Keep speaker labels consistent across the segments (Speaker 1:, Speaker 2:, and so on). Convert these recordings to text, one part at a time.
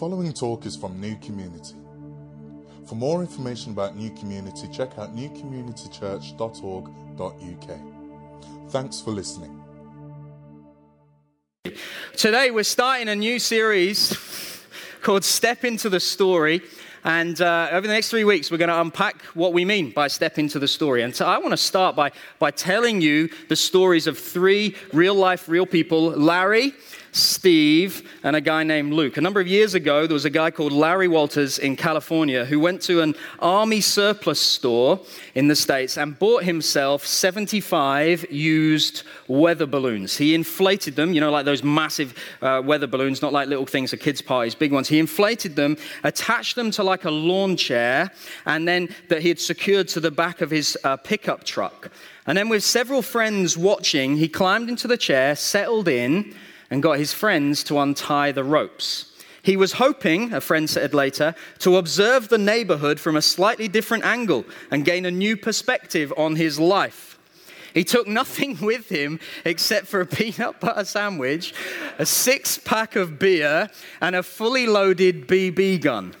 Speaker 1: following talk is from New Community. For more information about New Community, check out newcommunitychurch.org.uk. Thanks for listening.
Speaker 2: Today, we're starting a new series called Step Into the Story. And uh, over the next three weeks, we're going to unpack what we mean by step into the story. And so I want to start by, by telling you the stories of three real life, real people Larry, Steve, and a guy named Luke. A number of years ago, there was a guy called Larry Walters in California who went to an army surplus store in the States and bought himself 75 used weather balloons. He inflated them, you know, like those massive uh, weather balloons, not like little things at kids' parties, big ones. He inflated them, attached them to like a lawn chair, and then that he had secured to the back of his uh, pickup truck. And then, with several friends watching, he climbed into the chair, settled in, and got his friends to untie the ropes. He was hoping, a friend said later, to observe the neighborhood from a slightly different angle and gain a new perspective on his life. He took nothing with him except for a peanut butter sandwich, a six pack of beer, and a fully loaded BB gun.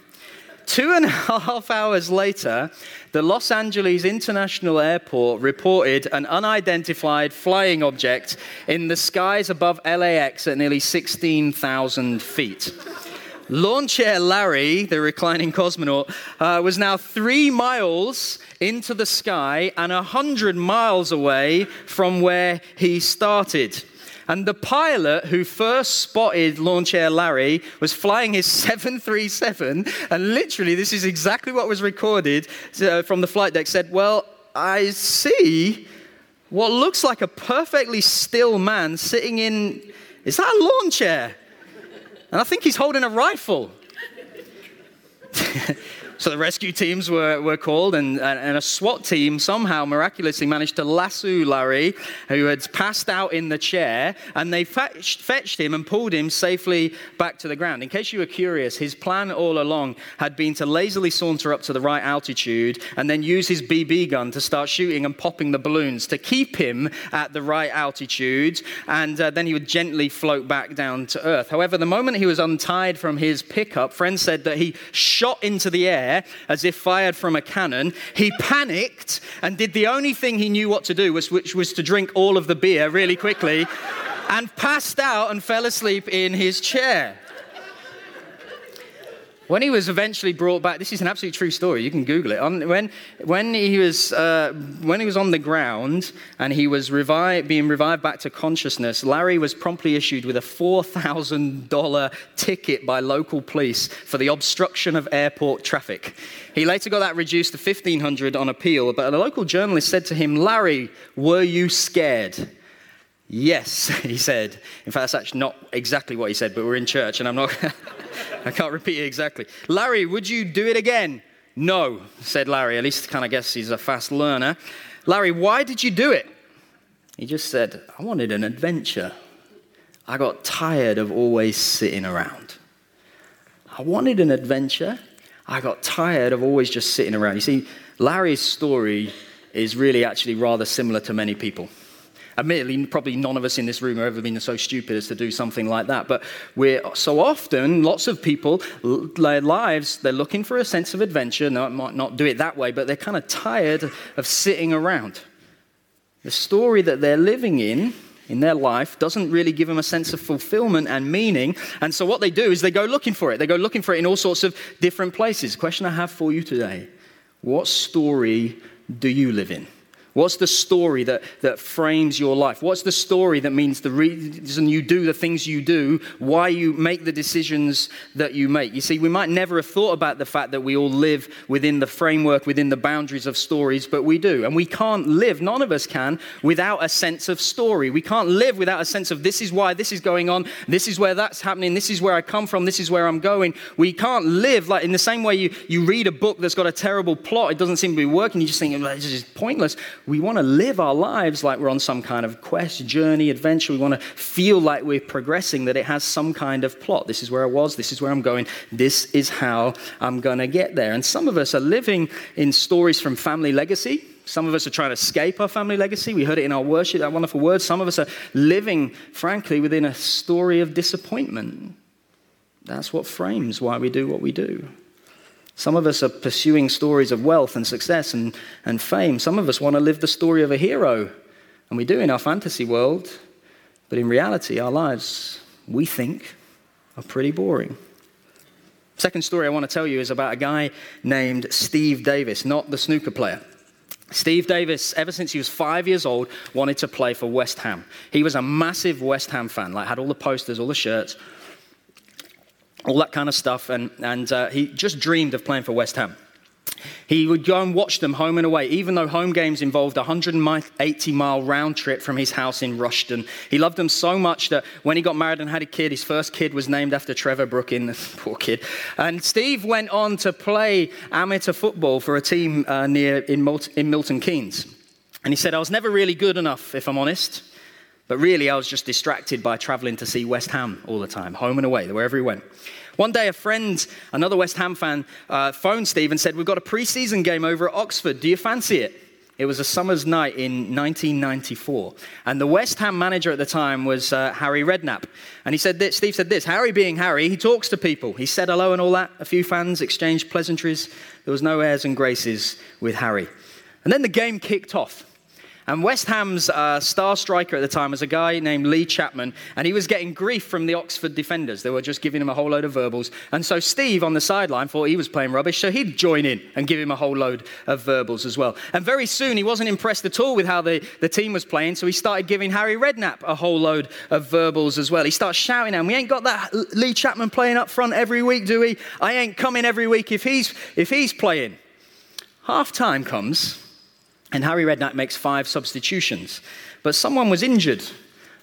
Speaker 2: Two and a half hours later, the Los Angeles International Airport reported an unidentified flying object in the skies above LAX at nearly 16,000 feet. Lawn Chair Larry, the reclining cosmonaut, uh, was now three miles into the sky and 100 miles away from where he started. And the pilot who first spotted Lawn Chair Larry was flying his 737. And literally, this is exactly what was recorded uh, from the flight deck said, Well, I see what looks like a perfectly still man sitting in. Is that a lawn chair? And I think he's holding a rifle. So the rescue teams were, were called, and, and a SWAT team somehow miraculously managed to lasso Larry, who had passed out in the chair, and they fetched, fetched him and pulled him safely back to the ground. In case you were curious, his plan all along had been to lazily saunter up to the right altitude and then use his BB gun to start shooting and popping the balloons to keep him at the right altitude, and uh, then he would gently float back down to earth. However, the moment he was untied from his pickup, friends said that he shot into the air air as if fired from a cannon. He panicked and did the only thing he knew what to do, was, which was to drink all of the beer really quickly, and passed out and fell asleep in his chair. When he was eventually brought back, this is an absolutely true story. You can Google it. when, when, he was, uh, when he was on the ground and he was revived, being revived back to consciousness, Larry was promptly issued with a $4,000 ticket by local police for the obstruction of airport traffic. He later got that reduced to 1500 on appeal, but a local journalist said to him, Larry, were you scared? Yes, he said. In fact, that's actually not exactly what he said, but we're in church and I'm not. I can't repeat it exactly. Larry, would you do it again? No, said Larry. At least kind of guess he's a fast learner. Larry, why did you do it? He just said, I wanted an adventure. I got tired of always sitting around. I wanted an adventure. I got tired of always just sitting around. You see, Larry's story is really actually rather similar to many people. Admittedly, probably none of us in this room have ever been so stupid as to do something like that. But we're so often, lots of people, their lives, they're looking for a sense of adventure. No, might not do it that way, but they're kind of tired of sitting around. The story that they're living in, in their life, doesn't really give them a sense of fulfillment and meaning. And so what they do is they go looking for it. They go looking for it in all sorts of different places. question I have for you today What story do you live in? What's the story that, that frames your life? What's the story that means the reason you do the things you do, why you make the decisions that you make? You see, we might never have thought about the fact that we all live within the framework, within the boundaries of stories, but we do. And we can't live, none of us can, without a sense of story. We can't live without a sense of this is why this is going on, this is where that's happening, this is where I come from, this is where I'm going. We can't live like in the same way you, you read a book that's got a terrible plot, it doesn't seem to be working, you just think, this is pointless we want to live our lives like we're on some kind of quest, journey, adventure. We want to feel like we're progressing, that it has some kind of plot. This is where I was, this is where I'm going, this is how I'm going to get there. And some of us are living in stories from family legacy. Some of us are trying to escape our family legacy. We heard it in our worship, that wonderful word. Some of us are living, frankly, within a story of disappointment That's what frames why we do what we do. Some of us are pursuing stories of wealth and success and, and fame. Some of us want to live the story of a hero, and we do in our fantasy world. But in reality, our lives, we think, are pretty boring. Second story I want to tell you is about a guy named Steve Davis, not the snooker player. Steve Davis, ever since he was five years old, wanted to play for West Ham. He was a massive West Ham fan, like had all the posters, all the shirts, all that kind of stuff, and, and uh, he just dreamed of playing for West Ham. He would go and watch them home and away, even though home games involved a 180 mile round trip from his house in Rushton. He loved them so much that when he got married and had a kid, his first kid was named after Trevor Brooking, poor kid. And Steve went on to play amateur football for a team uh, near in, in Milton Keynes. And he said, I was never really good enough, if I'm honest. But really, I was just distracted by traveling to see West Ham all the time, home and away, wherever he went. One day, a friend, another West Ham fan, uh, phoned Steve and said, We've got a preseason game over at Oxford. Do you fancy it? It was a summer's night in 1994. And the West Ham manager at the time was uh, Harry Redknapp. And he said this, Steve said this Harry, being Harry, he talks to people. He said hello and all that. A few fans exchanged pleasantries. There was no airs and graces with Harry. And then the game kicked off. And West Ham's uh, star striker at the time was a guy named Lee Chapman, and he was getting grief from the Oxford defenders. They were just giving him a whole load of verbals. And so Steve on the sideline thought he was playing rubbish, so he'd join in and give him a whole load of verbals as well. And very soon he wasn't impressed at all with how the, the team was playing, so he started giving Harry Redknapp a whole load of verbals as well. He starts shouting at him, We ain't got that Lee Chapman playing up front every week, do we? I ain't coming every week if he's, if he's playing. Half time comes and Harry Redknapp makes five substitutions. But someone was injured,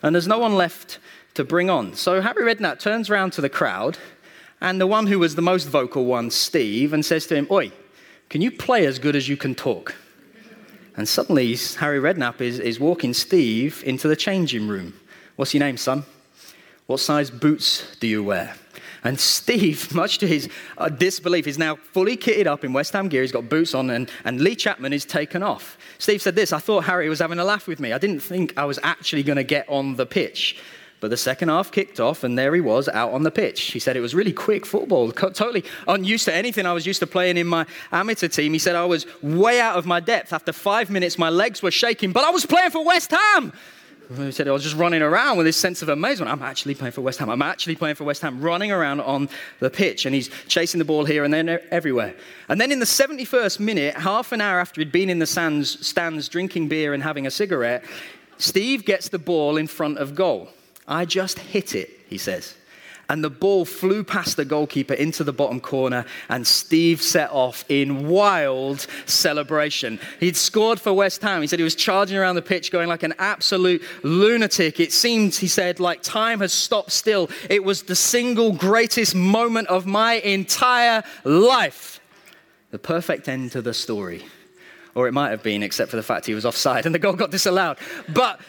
Speaker 2: and there's no one left to bring on. So Harry Redknapp turns around to the crowd, and the one who was the most vocal one, Steve, and says to him, Oi, can you play as good as you can talk? And suddenly, Harry Redknapp is, is walking Steve into the changing room. What's your name, son? What size boots do you wear? And Steve, much to his uh, disbelief, is now fully kitted up in West Ham gear. He's got boots on, and, and Lee Chapman is taken off. Steve said this I thought Harry was having a laugh with me. I didn't think I was actually going to get on the pitch. But the second half kicked off, and there he was out on the pitch. He said it was really quick football, totally unused to anything I was used to playing in my amateur team. He said I was way out of my depth. After five minutes, my legs were shaking, but I was playing for West Ham. He said, I was just running around with this sense of amazement. I'm actually playing for West Ham. I'm actually playing for West Ham, running around on the pitch. And he's chasing the ball here and there everywhere. And then in the 71st minute, half an hour after he'd been in the stands, stands drinking beer and having a cigarette, Steve gets the ball in front of goal. I just hit it, he says and the ball flew past the goalkeeper into the bottom corner, and Steve set off in wild celebration. He'd scored for West Ham. He said he was charging around the pitch, going like an absolute lunatic. It seemed, he said, like time has stopped still. It was the single greatest moment of my entire life. The perfect end to the story. Or it might have been, except for the fact he was offside and the goal got disallowed. But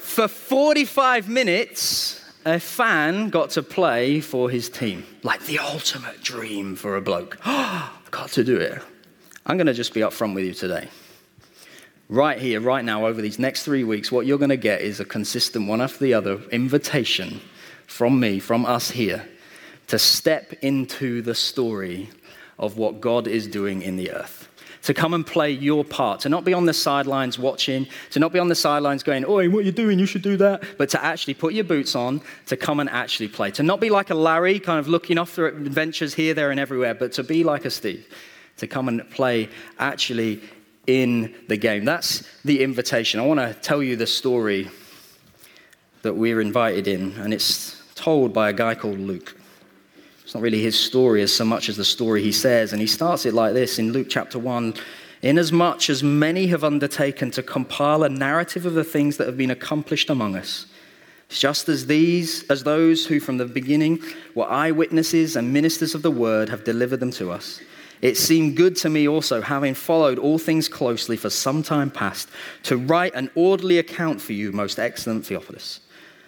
Speaker 2: for 45 minutes, a fan got to play for his team. Like the ultimate dream for a bloke. I've got to do it. I'm going to just be upfront with you today. Right here, right now, over these next three weeks, what you're going to get is a consistent one after the other invitation from me, from us here, to step into the story of what God is doing in the earth to come and play your part, to not be on the sidelines watching, to not be on the sidelines going, Oi, what are you doing? You should do that. But to actually put your boots on, to come and actually play. To not be like a Larry, kind of looking off for adventures here, there, and everywhere, but to be like a Steve, to come and play actually in the game. That's the invitation. I want to tell you the story that we're invited in, and it's told by a guy called Luke. It's not really his story as so much as the story he says. And he starts it like this in Luke chapter 1 Inasmuch as many have undertaken to compile a narrative of the things that have been accomplished among us, just as these, as those who from the beginning were eyewitnesses and ministers of the word have delivered them to us. It seemed good to me also, having followed all things closely for some time past, to write an orderly account for you, most excellent Theophilus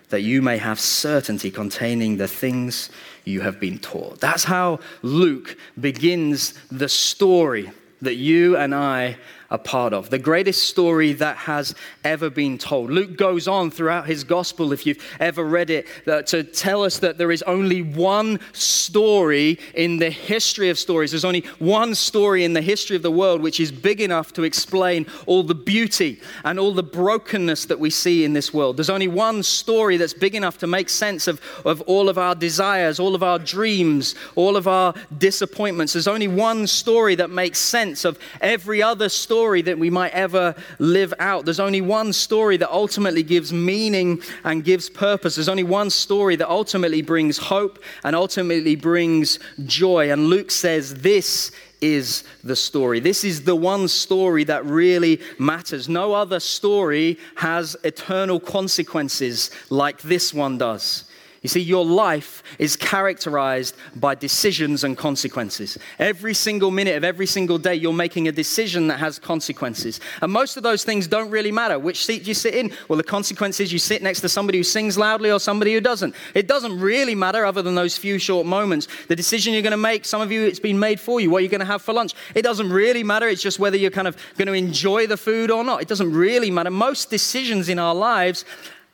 Speaker 2: that you may have certainty containing the things you have been taught. That's how Luke begins the story that you and I a part of, the greatest story that has ever been told. Luke goes on throughout his gospel, if you've ever read it, uh, to tell us that there is only one story in the history of stories. There's only one story in the history of the world which is big enough to explain all the beauty and all the brokenness that we see in this world. There's only one story that's big enough to make sense of, of all of our desires, all of our dreams, all of our disappointments. There's only one story that makes sense of every other story that we might ever live out. There's only one story that ultimately gives meaning and gives purpose. There's only one story that ultimately brings hope and ultimately brings joy. And Luke says, This is the story. This is the one story that really matters. No other story has eternal consequences like this one does. You see, your life is characterized by decisions and consequences. Every single minute of every single day, you're making a decision that has consequences. And most of those things don't really matter. Which seat do you sit in? Well, the consequence is you sit next to somebody who sings loudly or somebody who doesn't. It doesn't really matter other than those few short moments. The decision you're going to make, some of you, it's been made for you. What you're going to have for lunch. It doesn't really matter. It's just whether you're kind of going to enjoy the food or not. It doesn't really matter. Most decisions in our lives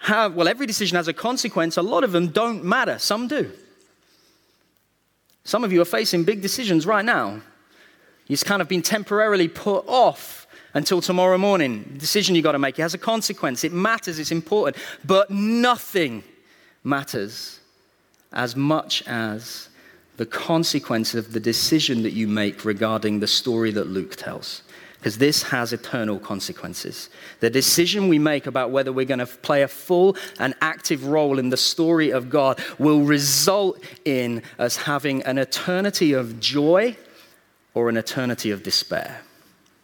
Speaker 2: have, well, every decision has a consequence. A lot of them don't matter, some do. Some of you are facing big decisions right now. You've kind of been temporarily put off until tomorrow morning. The decision you've got to make it has a consequence. It matters, it's important. But nothing matters as much as the consequence of the decision that you make regarding the story that Luke tells because this has eternal consequences. The decision we make about whether we're going to play a full and active role in the story of God will result in us having an eternity of joy or an eternity of despair.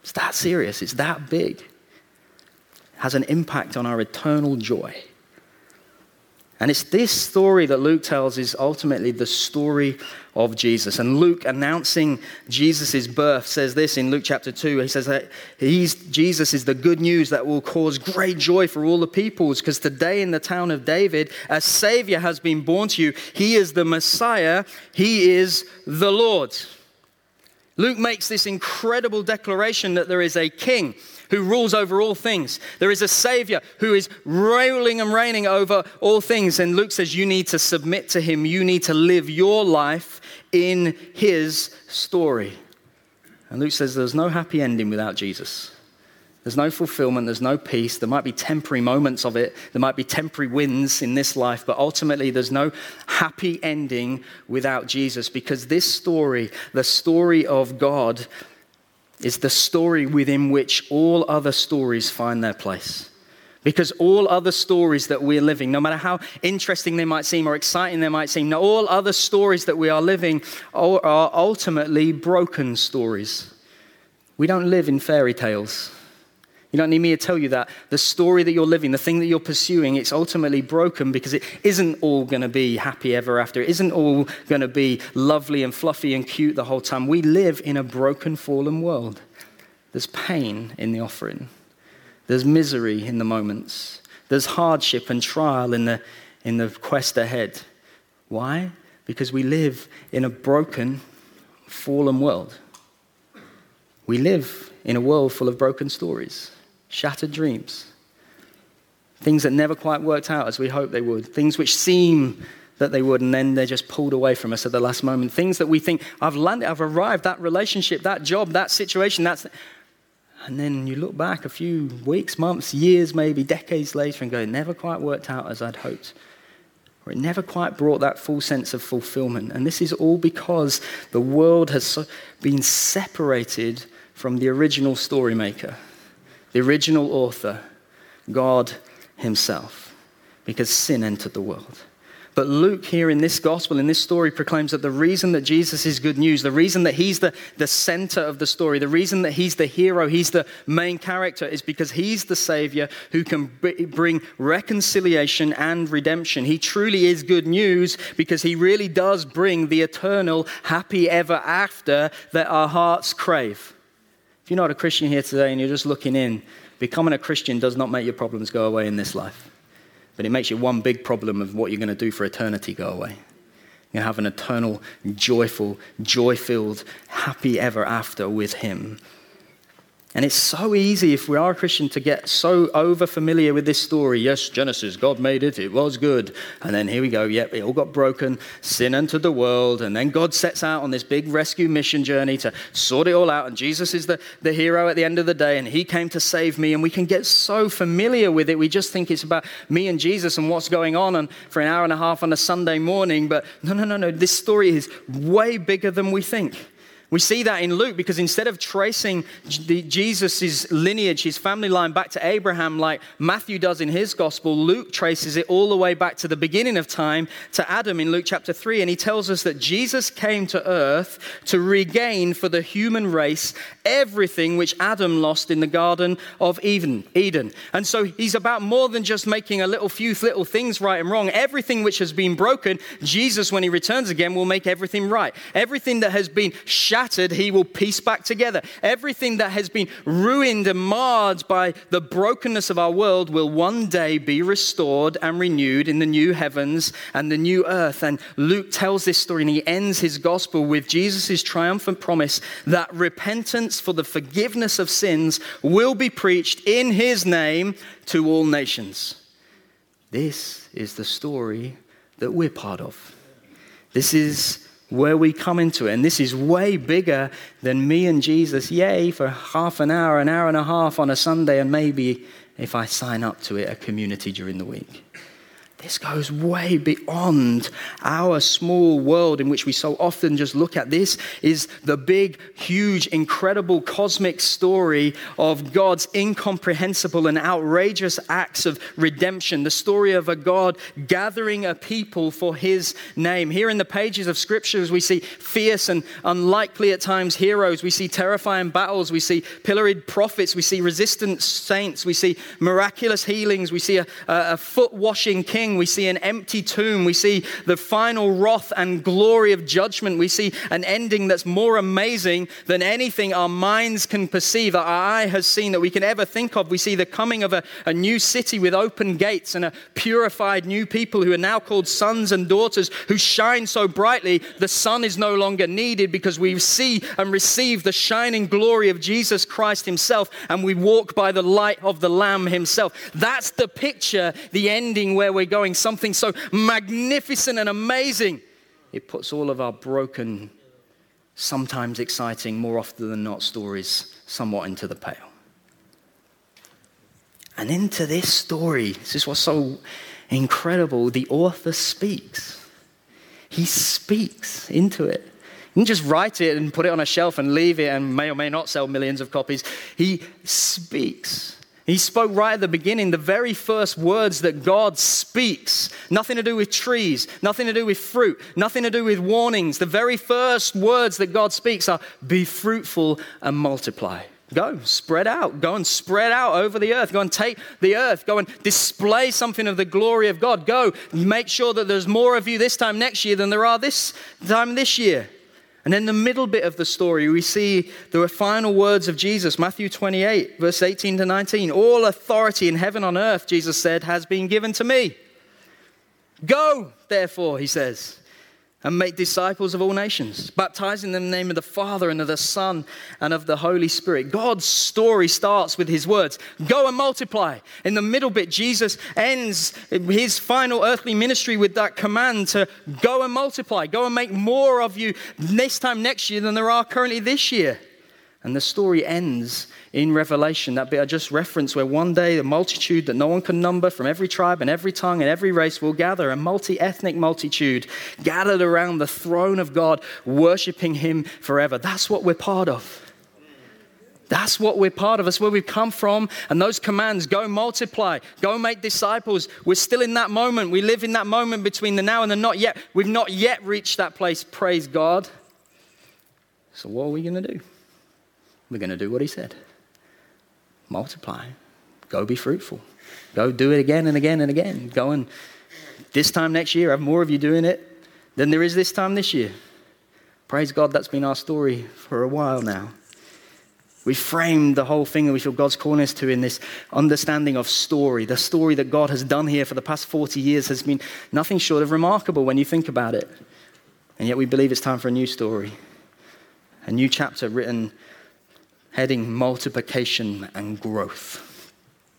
Speaker 2: It's that serious, it's that big. It has an impact on our eternal joy. And it's this story that Luke tells is ultimately the story of Jesus. And Luke announcing Jesus' birth says this in Luke chapter 2. He says that he's, Jesus is the good news that will cause great joy for all the peoples because today in the town of David, a Savior has been born to you. He is the Messiah, He is the Lord. Luke makes this incredible declaration that there is a king who rules over all things. There is a Savior who is ruling and reigning over all things. And Luke says, You need to submit to him. You need to live your life in his story. And Luke says, There's no happy ending without Jesus. There's no fulfillment, there's no peace. There might be temporary moments of it, there might be temporary wins in this life, but ultimately there's no happy ending without Jesus because this story, the story of God, is the story within which all other stories find their place. Because all other stories that we're living, no matter how interesting they might seem or exciting they might seem, all other stories that we are living are ultimately broken stories. We don't live in fairy tales. You don't need me to tell you that. The story that you're living, the thing that you're pursuing, it's ultimately broken because it isn't all going to be happy ever after. It isn't all going to be lovely and fluffy and cute the whole time. We live in a broken, fallen world. There's pain in the offering, there's misery in the moments, there's hardship and trial in the, in the quest ahead. Why? Because we live in a broken, fallen world. We live in a world full of broken stories shattered dreams, things that never quite worked out as we hoped they would, things which seem that they would, and then they're just pulled away from us at the last moment. Things that we think, I've landed, I've arrived, that relationship, that job, that situation, that's. And then you look back a few weeks, months, years, maybe decades later and go, it never quite worked out as I'd hoped. Or it never quite brought that full sense of fulfillment. And this is all because the world has been separated from the original story maker the original author, God Himself, because sin entered the world. But Luke, here in this gospel, in this story, proclaims that the reason that Jesus is good news, the reason that he's the, the center of the story, the reason that he's the hero, he's the main character, is because he's the Savior who can bring reconciliation and redemption. He truly is good news because he really does bring the eternal, happy ever after that our hearts crave you're not a Christian here today and you're just looking in, becoming a Christian does not make your problems go away in this life. But it makes your one big problem of what you're going to do for eternity go away. You're going to have an eternal, joyful, joy filled, happy ever after with Him. And it's so easy if we are a Christian to get so over familiar with this story. Yes, Genesis, God made it, it was good. And then here we go, yep, it all got broken, sin entered the world. And then God sets out on this big rescue mission journey to sort it all out. And Jesus is the, the hero at the end of the day, and he came to save me. And we can get so familiar with it, we just think it's about me and Jesus and what's going on and for an hour and a half on a Sunday morning. But no, no, no, no, this story is way bigger than we think. We see that in Luke because instead of tracing Jesus' lineage, his family line back to Abraham, like Matthew does in his gospel, Luke traces it all the way back to the beginning of time to Adam in Luke chapter 3. And he tells us that Jesus came to earth to regain for the human race everything which Adam lost in the Garden of Eden. Eden. And so he's about more than just making a little few little things right and wrong. Everything which has been broken, Jesus, when he returns again, will make everything right. Everything that has been shattered he will piece back together. Everything that has been ruined and marred by the brokenness of our world will one day be restored and renewed in the new heavens and the new earth. And Luke tells this story and he ends his gospel with Jesus' triumphant promise that repentance for the forgiveness of sins will be preached in his name to all nations. This is the story that we're part of. This is where we come into it. And this is way bigger than me and Jesus, yay, for half an hour, an hour and a half on a Sunday, and maybe if I sign up to it, a community during the week. This goes way beyond our small world in which we so often just look at. This is the big, huge, incredible cosmic story of God's incomprehensible and outrageous acts of redemption. The story of a God gathering a people for his name. Here in the pages of scriptures, we see fierce and unlikely at times heroes. We see terrifying battles. We see pilloried prophets. We see resistant saints. We see miraculous healings. We see a, a foot washing king king. We see an empty tomb. We see the final wrath and glory of judgment. We see an ending that's more amazing than anything our minds can perceive, our eye has seen, that we can ever think of. We see the coming of a, a new city with open gates and a purified new people who are now called sons and daughters who shine so brightly, the sun is no longer needed because we see and receive the shining glory of Jesus Christ Himself and we walk by the light of the Lamb Himself. That's the picture, the ending where we're going something so magnificent and amazing, it puts all of our broken, sometimes exciting, more often than not stories somewhat into the pale. And into this story, this is what's so incredible. The author speaks. He speaks into it. He didn't just write it and put it on a shelf and leave it and may or may not sell millions of copies. He speaks. He spoke right at the beginning, the very first words that God speaks. Nothing to do with trees, nothing to do with fruit, nothing to do with warnings. The very first words that God speaks are be fruitful and multiply. Go, spread out. Go and spread out over the earth. Go and take the earth. Go and display something of the glory of God. Go, make sure that there's more of you this time next year than there are this time this year. And then the middle bit of the story, we see the final words of Jesus, Matthew 28, verse 18 to 19. All authority in heaven and earth, Jesus said, has been given to me. Go, therefore, he says and make disciples of all nations, baptizing them in the name of the Father and of the Son and of the Holy Spirit. God's story starts with his words go and multiply. In the middle bit, Jesus ends his final earthly ministry with that command to go and multiply, go and make more of you this time next year than there are currently this year. And the story ends in Revelation, that bit I just referenced, where one day a multitude that no one can number from every tribe and every tongue and every race will gather, a multi ethnic multitude gathered around the throne of God, worshiping Him forever. That's what we're part of. That's what we're part of. That's where we've come from. And those commands go multiply, go make disciples. We're still in that moment. We live in that moment between the now and the not yet. We've not yet reached that place, praise God. So, what are we going to do? We're going to do what He said multiply. Go be fruitful. Go do it again and again and again. Go and this time next year, have more of you doing it than there is this time this year. Praise God, that's been our story for a while now. We framed the whole thing that we feel God's calling us to in this understanding of story. The story that God has done here for the past 40 years has been nothing short of remarkable when you think about it. And yet we believe it's time for a new story, a new chapter written heading multiplication and growth.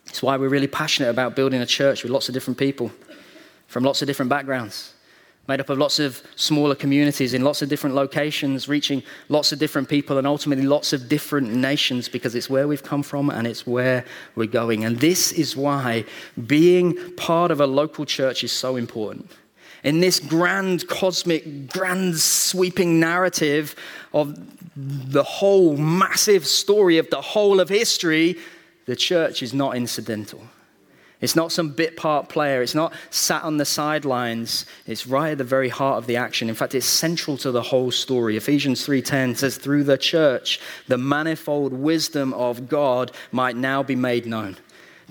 Speaker 2: It's why we're really passionate about building a church with lots of different people from lots of different backgrounds, made up of lots of smaller communities in lots of different locations, reaching lots of different people and ultimately lots of different nations because it's where we've come from and it's where we're going. And this is why being part of a local church is so important. In this grand, cosmic, grand, sweeping narrative of the whole massive story of the whole of history, the church is not incidental. It's not some bit part player. It's not sat on the sidelines. It's right at the very heart of the action. In fact, it's central to the whole story. Ephesians 3:10 says through the church the manifold wisdom of God might now be made known.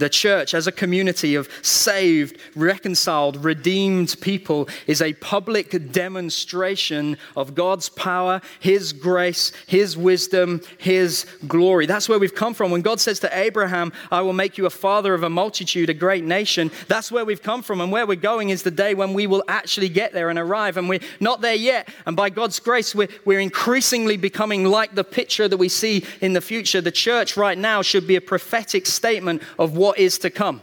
Speaker 2: The church, as a community of saved, reconciled, redeemed people, is a public demonstration of God's power, His grace, His wisdom, His glory. That's where we've come from. When God says to Abraham, I will make you a father of a multitude, a great nation, that's where we've come from. And where we're going is the day when we will actually get there and arrive. And we're not there yet. And by God's grace, we're, we're increasingly becoming like the picture that we see in the future. The church right now should be a prophetic statement of what what is to come.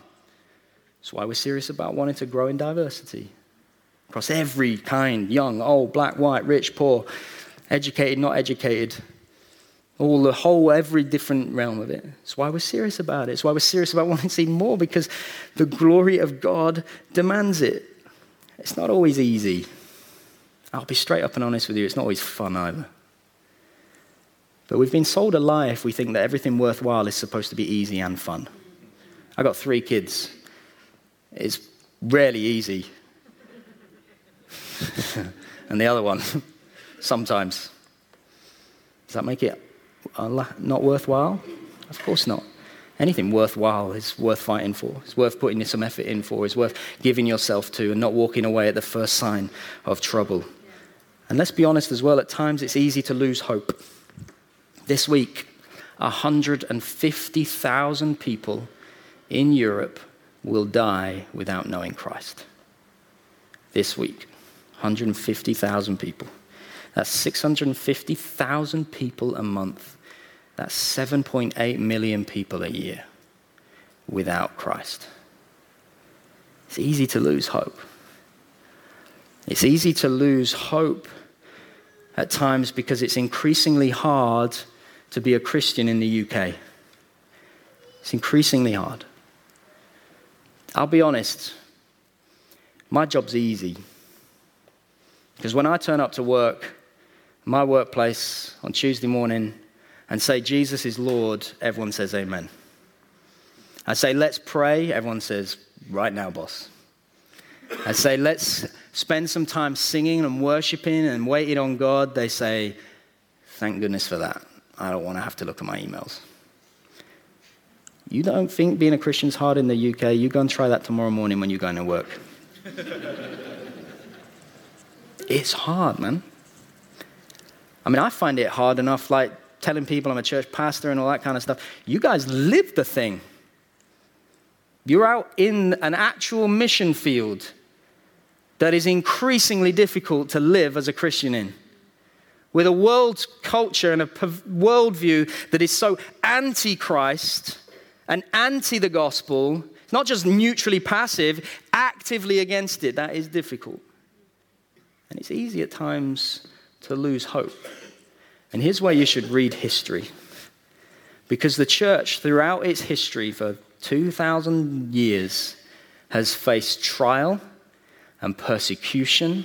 Speaker 2: That's why we're serious about wanting to grow in diversity across every kind young, old, black, white, rich, poor, educated, not educated. All the whole, every different realm of it. That's why we're serious about it. It's why we're serious about wanting to see more because the glory of God demands it. It's not always easy. I'll be straight up and honest with you, it's not always fun either. But we've been sold a lie if we think that everything worthwhile is supposed to be easy and fun. I got three kids. It's rarely easy. and the other one, sometimes. Does that make it not worthwhile? Of course not. Anything worthwhile is worth fighting for. It's worth putting some effort in for. It's worth giving yourself to and not walking away at the first sign of trouble. And let's be honest as well, at times it's easy to lose hope. This week, 150,000 people in Europe will die without knowing Christ. This week, 150,000 people. That's 650,000 people a month. That's 7.8 million people a year without Christ. It's easy to lose hope. It's easy to lose hope at times because it's increasingly hard to be a Christian in the UK. It's increasingly hard. I'll be honest, my job's easy. Because when I turn up to work, my workplace on Tuesday morning, and say, Jesus is Lord, everyone says, Amen. I say, let's pray, everyone says, right now, boss. I say, let's spend some time singing and worshiping and waiting on God. They say, thank goodness for that. I don't want to have to look at my emails. You don't think being a Christian's hard in the UK? You go and try that tomorrow morning when you're going to work. it's hard, man. I mean, I find it hard enough, like telling people I'm a church pastor and all that kind of stuff. You guys live the thing. You're out in an actual mission field that is increasingly difficult to live as a Christian in. With a world culture and a worldview that is so anti Christ and anti the gospel, not just neutrally passive, actively against it. That is difficult. And it's easy at times to lose hope. And here's where you should read history. Because the church, throughout its history for 2,000 years, has faced trial and persecution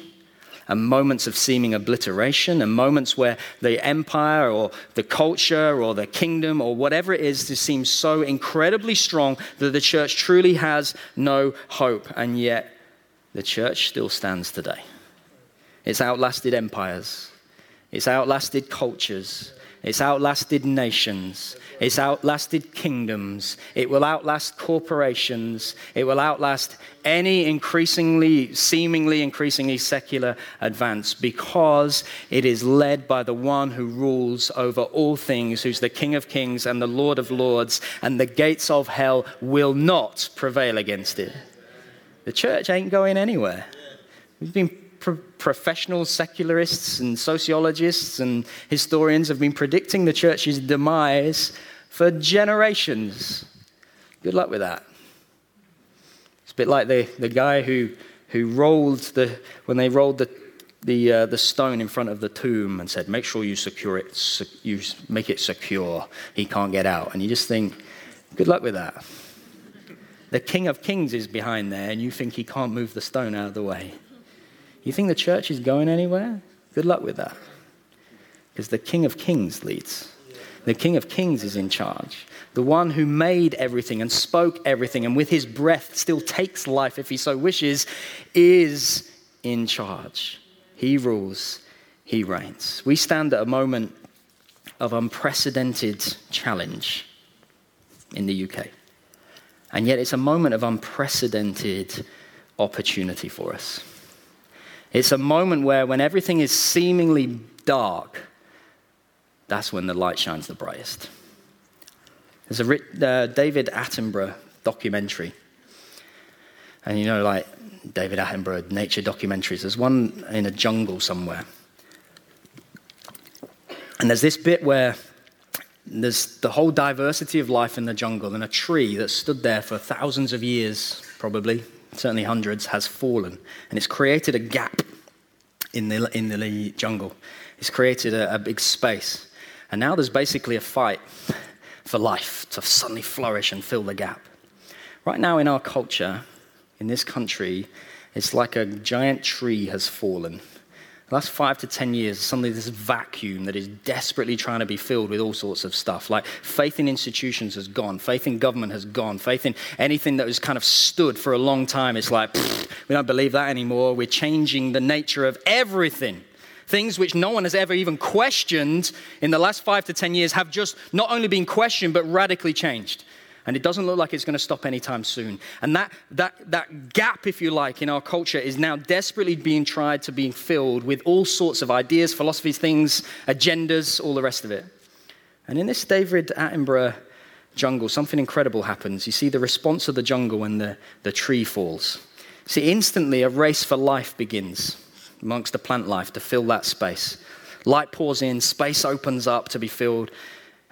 Speaker 2: and moments of seeming obliteration, and moments where the empire or the culture or the kingdom or whatever it is just seems so incredibly strong that the church truly has no hope. And yet, the church still stands today. It's outlasted empires, it's outlasted cultures, it's outlasted nations. It's outlasted kingdoms. It will outlast corporations. It will outlast any increasingly, seemingly increasingly secular advance because it is led by the one who rules over all things, who's the King of kings and the Lord of lords, and the gates of hell will not prevail against it. The church ain't going anywhere. We've been pro- professional secularists and sociologists and historians have been predicting the church's demise for generations. Good luck with that. It's a bit like the, the guy who, who rolled the, when they rolled the, the, uh, the stone in front of the tomb and said, make sure you secure it, you make it secure. He can't get out. And you just think, good luck with that. The King of Kings is behind there, and you think he can't move the stone out of the way. You think the church is going anywhere? Good luck with that. Because the King of Kings leads. The King of Kings is in charge. The one who made everything and spoke everything and with his breath still takes life if he so wishes is in charge. He rules, he reigns. We stand at a moment of unprecedented challenge in the UK. And yet it's a moment of unprecedented opportunity for us. It's a moment where, when everything is seemingly dark, that's when the light shines the brightest. There's a uh, David Attenborough documentary. And you know, like David Attenborough, nature documentaries, there's one in a jungle somewhere. And there's this bit where there's the whole diversity of life in the jungle, and a tree that stood there for thousands of years, probably, certainly hundreds, has fallen. And it's created a gap in the, in the jungle. It's created a, a big space. And now there's basically a fight for life to suddenly flourish and fill the gap. Right now, in our culture, in this country, it's like a giant tree has fallen last five to ten years, suddenly this vacuum that is desperately trying to be filled with all sorts of stuff. Like faith in institutions has gone, faith in government has gone, faith in anything that was kind of stood for a long time. It's like, we don't believe that anymore. We're changing the nature of everything. Things which no one has ever even questioned in the last five to ten years have just not only been questioned, but radically changed. And it doesn't look like it's going to stop anytime soon. And that, that, that gap, if you like, in our culture is now desperately being tried to be filled with all sorts of ideas, philosophies, things, agendas, all the rest of it. And in this David Attenborough jungle, something incredible happens. You see the response of the jungle when the, the tree falls. See, instantly a race for life begins amongst the plant life to fill that space. Light pours in, space opens up to be filled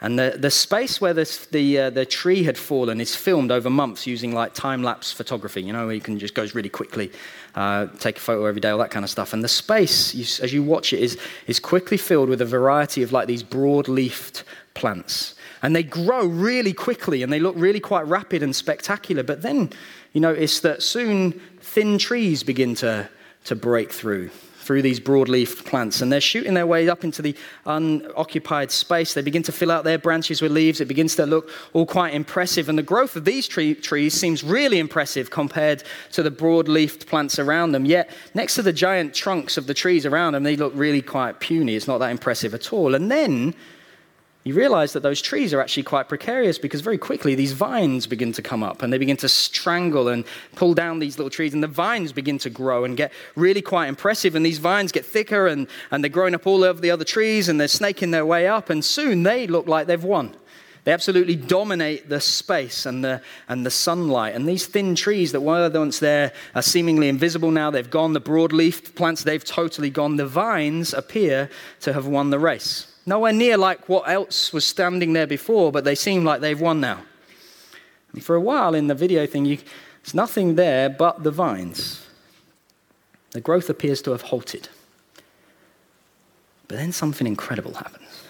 Speaker 2: and the, the space where this, the, uh, the tree had fallen is filmed over months using like time lapse photography, you know, where you can just goes really quickly, uh, take a photo every day, all that kind of stuff. And the space, you, as you watch it, is, is quickly filled with a variety of like these broad leafed plants. And they grow really quickly and they look really quite rapid and spectacular. But then you notice that soon thin trees begin to, to break through through these broadleaf plants. And they're shooting their way up into the unoccupied space. They begin to fill out their branches with leaves. It begins to look all quite impressive. And the growth of these tree, trees seems really impressive compared to the broadleafed plants around them. Yet, next to the giant trunks of the trees around them, they look really quite puny. It's not that impressive at all. And then you realize that those trees are actually quite precarious because very quickly these vines begin to come up and they begin to strangle and pull down these little trees, and the vines begin to grow and get really quite impressive. And these vines get thicker and, and they're growing up all over the other trees and they're snaking their way up, and soon they look like they've won. They absolutely dominate the space and the, and the sunlight. And these thin trees that were once there are seemingly invisible now. They've gone. The broadleaf plants, they've totally gone. The vines appear to have won the race. Nowhere near like what else was standing there before, but they seem like they've won now. And for a while in the video thing, you, there's nothing there but the vines. The growth appears to have halted. But then something incredible happens.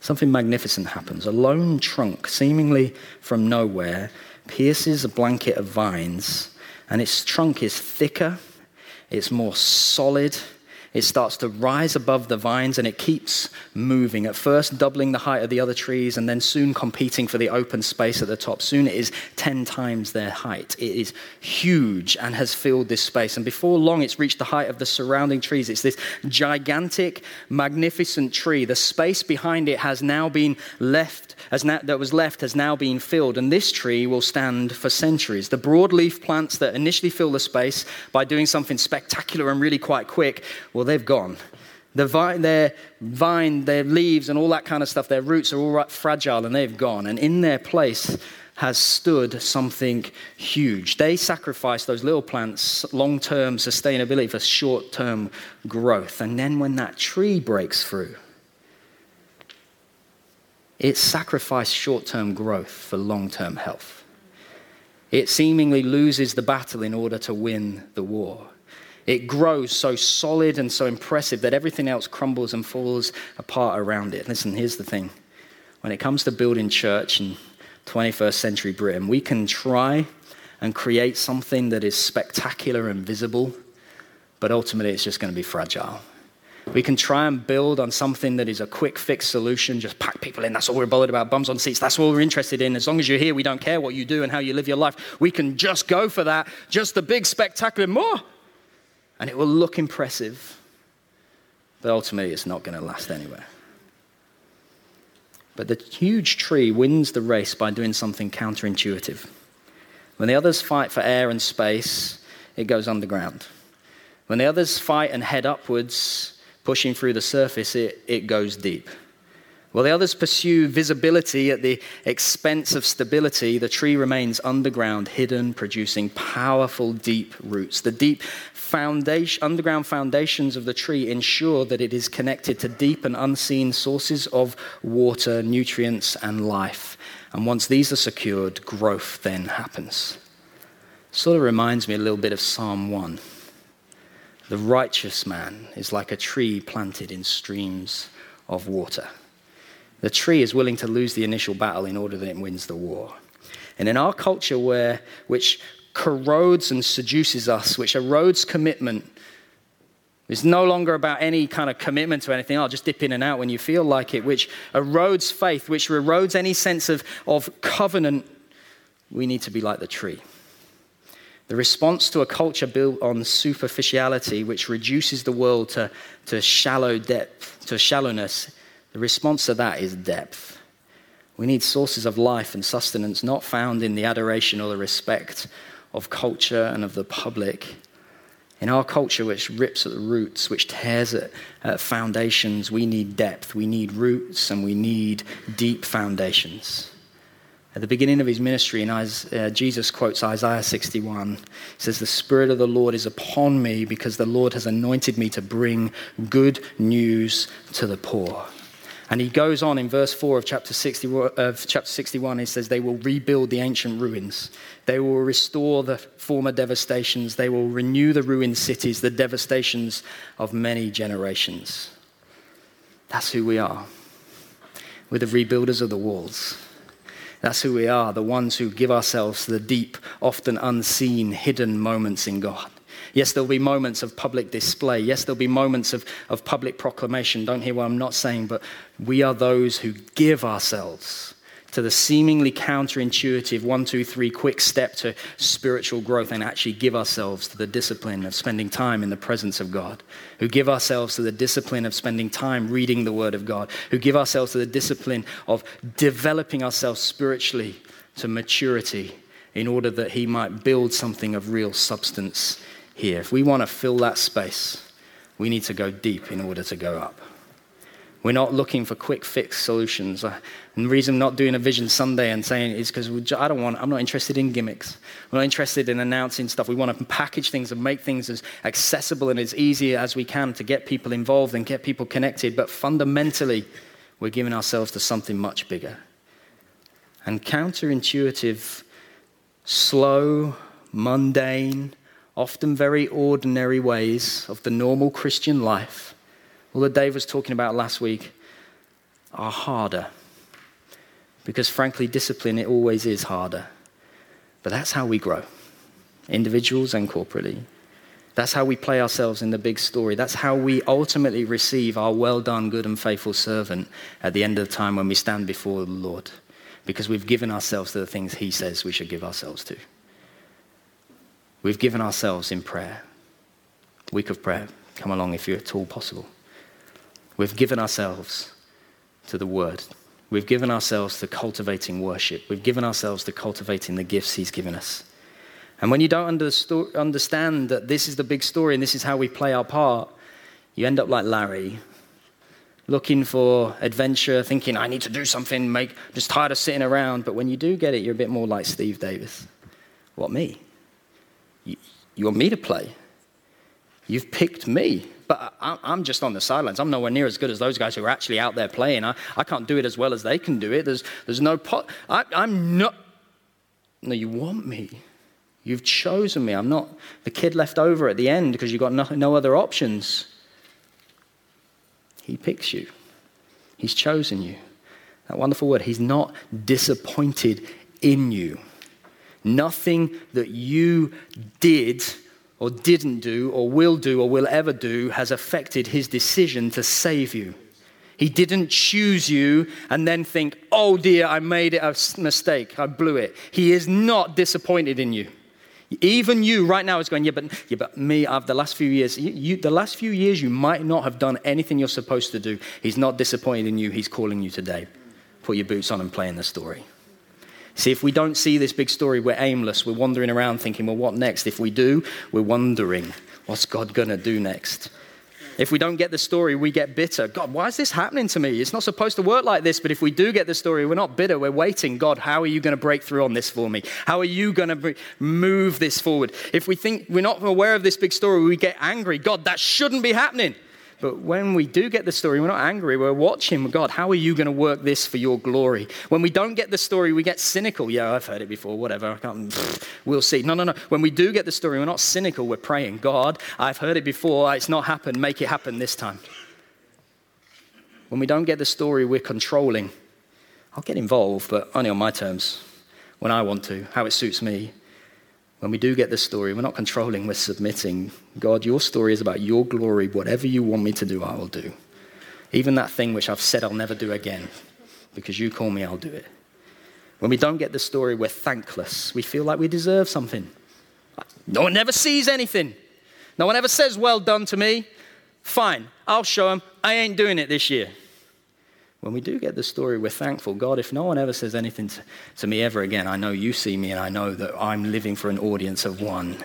Speaker 2: Something magnificent happens. A lone trunk, seemingly from nowhere, pierces a blanket of vines, and its trunk is thicker, it's more solid, it starts to rise above the vines and it keeps moving. At first, doubling the height of the other trees and then soon competing for the open space at the top. Soon it is 10 times their height. It is huge and has filled this space. And before long, it's reached the height of the surrounding trees. It's this gigantic, magnificent tree. The space behind it has now been left, as that was left has now been filled. And this tree will stand for centuries. The broadleaf plants that initially fill the space by doing something spectacular and really quite quick will well, they've gone. The vine, their vine, their leaves, and all that kind of stuff, their roots are all right, fragile and they've gone. And in their place has stood something huge. They sacrifice those little plants long term sustainability for short term growth. And then when that tree breaks through, it sacrificed short term growth for long term health. It seemingly loses the battle in order to win the war. It grows so solid and so impressive that everything else crumbles and falls apart around it. Listen, here's the thing when it comes to building church in 21st century Britain, we can try and create something that is spectacular and visible, but ultimately it's just going to be fragile. We can try and build on something that is a quick fix solution, just pack people in. That's all we're bothered about. Bums on seats. That's all we're interested in. As long as you're here, we don't care what you do and how you live your life. We can just go for that, just the big, spectacular more. And it will look impressive, but ultimately it's not going to last anywhere. But the huge tree wins the race by doing something counterintuitive. When the others fight for air and space, it goes underground. When the others fight and head upwards, pushing through the surface, it, it goes deep. While the others pursue visibility at the expense of stability, the tree remains underground, hidden, producing powerful, deep roots. The deep foundation, underground foundations of the tree ensure that it is connected to deep and unseen sources of water, nutrients, and life. And once these are secured, growth then happens. Sort of reminds me a little bit of Psalm 1. The righteous man is like a tree planted in streams of water. The tree is willing to lose the initial battle in order that it wins the war. And in our culture, where, which corrodes and seduces us, which erodes commitment, it's no longer about any kind of commitment to anything. I'll just dip in and out when you feel like it, which erodes faith, which erodes any sense of, of covenant. We need to be like the tree. The response to a culture built on superficiality, which reduces the world to, to shallow depth, to shallowness, the response to that is depth. We need sources of life and sustenance not found in the adoration or the respect of culture and of the public. In our culture, which rips at the roots, which tears at, at foundations, we need depth, we need roots, and we need deep foundations. At the beginning of his ministry, in Isaiah, uh, Jesus quotes Isaiah 61. He says, The Spirit of the Lord is upon me because the Lord has anointed me to bring good news to the poor. And he goes on in verse 4 of chapter, 60, of chapter 61, he says, They will rebuild the ancient ruins. They will restore the former devastations. They will renew the ruined cities, the devastations of many generations. That's who we are. We're the rebuilders of the walls. That's who we are, the ones who give ourselves to the deep, often unseen, hidden moments in God. Yes, there'll be moments of public display. Yes, there'll be moments of, of public proclamation. Don't hear what I'm not saying, but we are those who give ourselves to the seemingly counterintuitive one, two, three quick step to spiritual growth and actually give ourselves to the discipline of spending time in the presence of God, who give ourselves to the discipline of spending time reading the Word of God, who give ourselves to the discipline of developing ourselves spiritually to maturity in order that He might build something of real substance here. If we want to fill that space, we need to go deep in order to go up. We're not looking for quick fix solutions. Uh, and the reason I'm not doing a Vision Sunday and saying is because I don't want, I'm not interested in gimmicks. We're not interested in announcing stuff. We want to package things and make things as accessible and as easy as we can to get people involved and get people connected. But fundamentally, we're giving ourselves to something much bigger. And counterintuitive, slow, mundane, often very ordinary ways of the normal Christian life, all that Dave was talking about last week, are harder. Because frankly, discipline, it always is harder. But that's how we grow, individuals and corporately. That's how we play ourselves in the big story. That's how we ultimately receive our well done, good and faithful servant at the end of the time when we stand before the Lord. Because we've given ourselves to the things He says we should give ourselves to. We've given ourselves in prayer. Week of prayer. Come along if you're at all possible. We've given ourselves to the Word. We've given ourselves to cultivating worship. We've given ourselves to cultivating the gifts He's given us. And when you don't understand that this is the big story and this is how we play our part, you end up like Larry, looking for adventure, thinking, I need to do something, make, just tired of sitting around. But when you do get it, you're a bit more like Steve Davis. What, me? You, want me to play? You've picked me. But I'm just on the sidelines. I'm nowhere near as good as those guys who are actually out there playing. I, I can't do it as well as they can do it. There's, there's no pot. I, I'm not. No, you want me. You've chosen me. I'm not the kid left over at the end because you've got no, no other options. He picks you, He's chosen you. That wonderful word. He's not disappointed in you. Nothing that you did or didn't do or will do or will ever do has affected his decision to save you. He didn't choose you and then think, oh dear, I made a mistake, I blew it. He is not disappointed in you. Even you right now is going, yeah, but, yeah, but me, I've the last few years, you, you, the last few years, you might not have done anything you're supposed to do. He's not disappointed in you, he's calling you today. Put your boots on and play in the story. See, if we don't see this big story, we're aimless. We're wandering around thinking, well, what next? If we do, we're wondering, what's God going to do next? If we don't get the story, we get bitter. God, why is this happening to me? It's not supposed to work like this, but if we do get the story, we're not bitter. We're waiting. God, how are you going to break through on this for me? How are you going to move this forward? If we think we're not aware of this big story, we get angry. God, that shouldn't be happening. But when we do get the story, we're not angry. We're watching God, how are you going to work this for your glory? When we don't get the story, we get cynical. Yeah, I've heard it before, whatever. We'll see. No, no, no. When we do get the story, we're not cynical. We're praying, God, I've heard it before. It's not happened. Make it happen this time. When we don't get the story, we're controlling. I'll get involved, but only on my terms, when I want to, how it suits me. When we do get the story, we're not controlling, we're submitting. God, your story is about your glory. Whatever you want me to do, I will do. Even that thing which I've said I'll never do again, because you call me, I'll do it. When we don't get the story, we're thankless. We feel like we deserve something. No one ever sees anything. No one ever says, Well done to me. Fine, I'll show them. I ain't doing it this year when we do get the story, we're thankful. God, if no one ever says anything to, to, me ever again, I know you see me and I know that I'm living for an audience of one.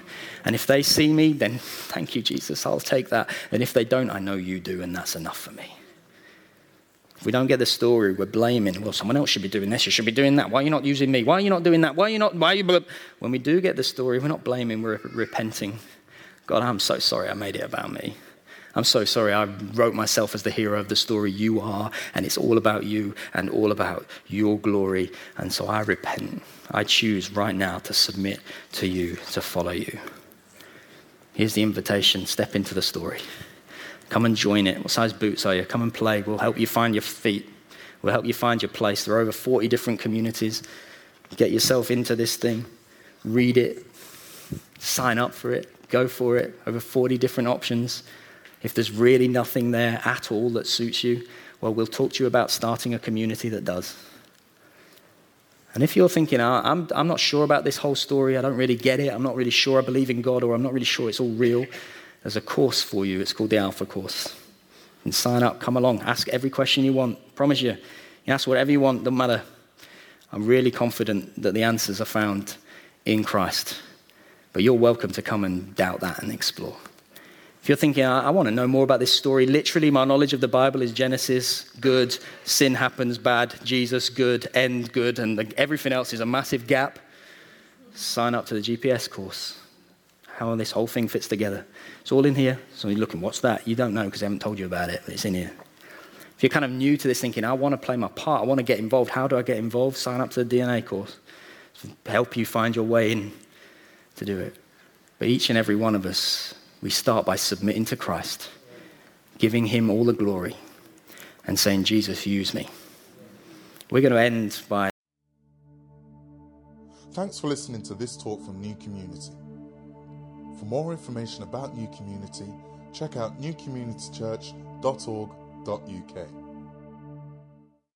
Speaker 2: And if they see me, then thank you, Jesus, I'll take that. And if they don't, I know you do, and that's enough for me. If we don't get the story, we're blaming, well, someone else should be doing this, you should be doing that. Why are you not using me? Why are you not doing that? Why are you not, why are you, when we do get the story, we're not blaming, we're repenting. God, I'm so sorry I made it about me. I'm so sorry. I wrote myself as the hero of the story. You are, and it's all about you and all about your glory. And so I repent. I choose right now to submit to you, to follow you. Here's the invitation step into the story. Come and join it. What size boots are you? Come and play. We'll help you find your feet. We'll help you find your place. There are over 40 different communities. Get yourself into this thing. Read it. Sign up for it. Go for it. Over 40 different options. If there's really nothing there at all that suits you, well, we'll talk to you about starting a community that does. And if you're thinking, oh, I'm, I'm not sure about this whole story, I don't really get it, I'm not really sure I believe in God, or I'm not really sure it's all real, there's a course for you. It's called the Alpha Course. And sign up, come along, ask every question you want. Promise you. You ask whatever you want, doesn't matter. I'm really confident that the answers are found in Christ. But you're welcome to come and doubt that and explore. If you're thinking, I, I want to know more about this story, literally, my knowledge of the Bible is Genesis, good, sin happens, bad, Jesus, good, end, good, and everything else is a massive gap. Sign up to the GPS course. How this whole thing fits together. It's all in here. So you're looking, what's that? You don't know because I haven't told you about it, but it's in here. If you're kind of new to this thinking, I want to play my part, I want to get involved, how do I get involved? Sign up to the DNA course. Help you find your way in to do it. But each and every one of us we start by submitting to Christ, giving Him all the glory, and saying, Jesus, use me. We're going to end by.
Speaker 1: Thanks for listening to this talk from New Community. For more information about New Community, check out newcommunitychurch.org.uk.